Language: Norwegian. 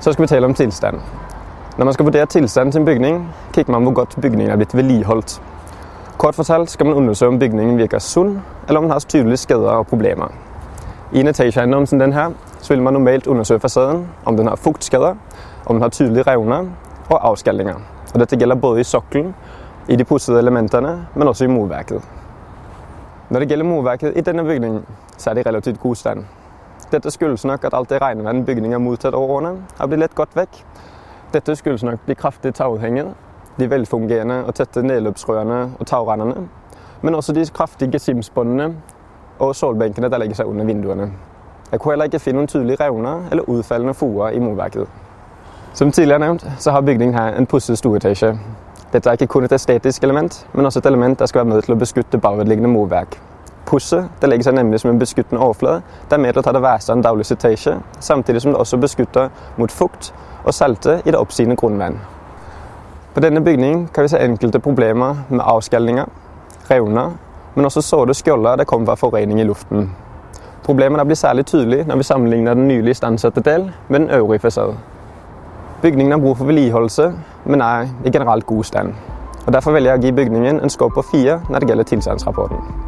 Så skal vi tale om tilstand. Når man skal vurdere tilstanden til en bygning, kikker man hvor godt bygningen er blitt vedlikeholdt. Kort fortalt skal man undersøke om bygningen virker sunn, eller om den har tydelige skader og problemer. I en etasjeeiendom som den vil man normalt undersøke fasaden, om den har fuktskader, om den har tydelige revner og avskallinger. Og dette gjelder både i sokkelen, i de pussede elementene, men også i morverket. Når det gjelder morverket i denne bygningen, så er det relativt god stand. Dette skyldes nok at alt det regnvann bygninger har mottatt over årene, har blitt lett godt vekk. Dette skyldes nok de kraftige tauhengene, de velfungerende og tette nedløpsrørene og taurandene, men også de kraftige simsbåndene og sålbenkene der legger seg under vinduene. Jeg kunne heller ikke finne noen tydelige revner eller utfallende foer i murverket. Som tidligere nevnt, så har bygningen her en pusset stueetasje. Dette er ikke kun et estetisk element, men også et element der skal være med til å beskytte baroverliggende morverk. Pusset det legger seg nemlig som en beskutten overflate. Det med til å ta det verste av en daglig slitasje, samtidig som det også beskutter mot fukt og salte i det oppsigende grunnvann. På denne bygningen kan vi se enkelte problemer med avskallinger, revner, men også sårede skjolder det kommer fra forurening i luften. Problemene blir særlig tydelige når vi sammenligner den nylig istandsatte del med den øvrige fasaden. Bygningen har bruk for vedlikeholdelse, men er i generelt god stand. Og Derfor velger jeg å gi bygningen en score på fire når det gjelder tilstandsrapporten.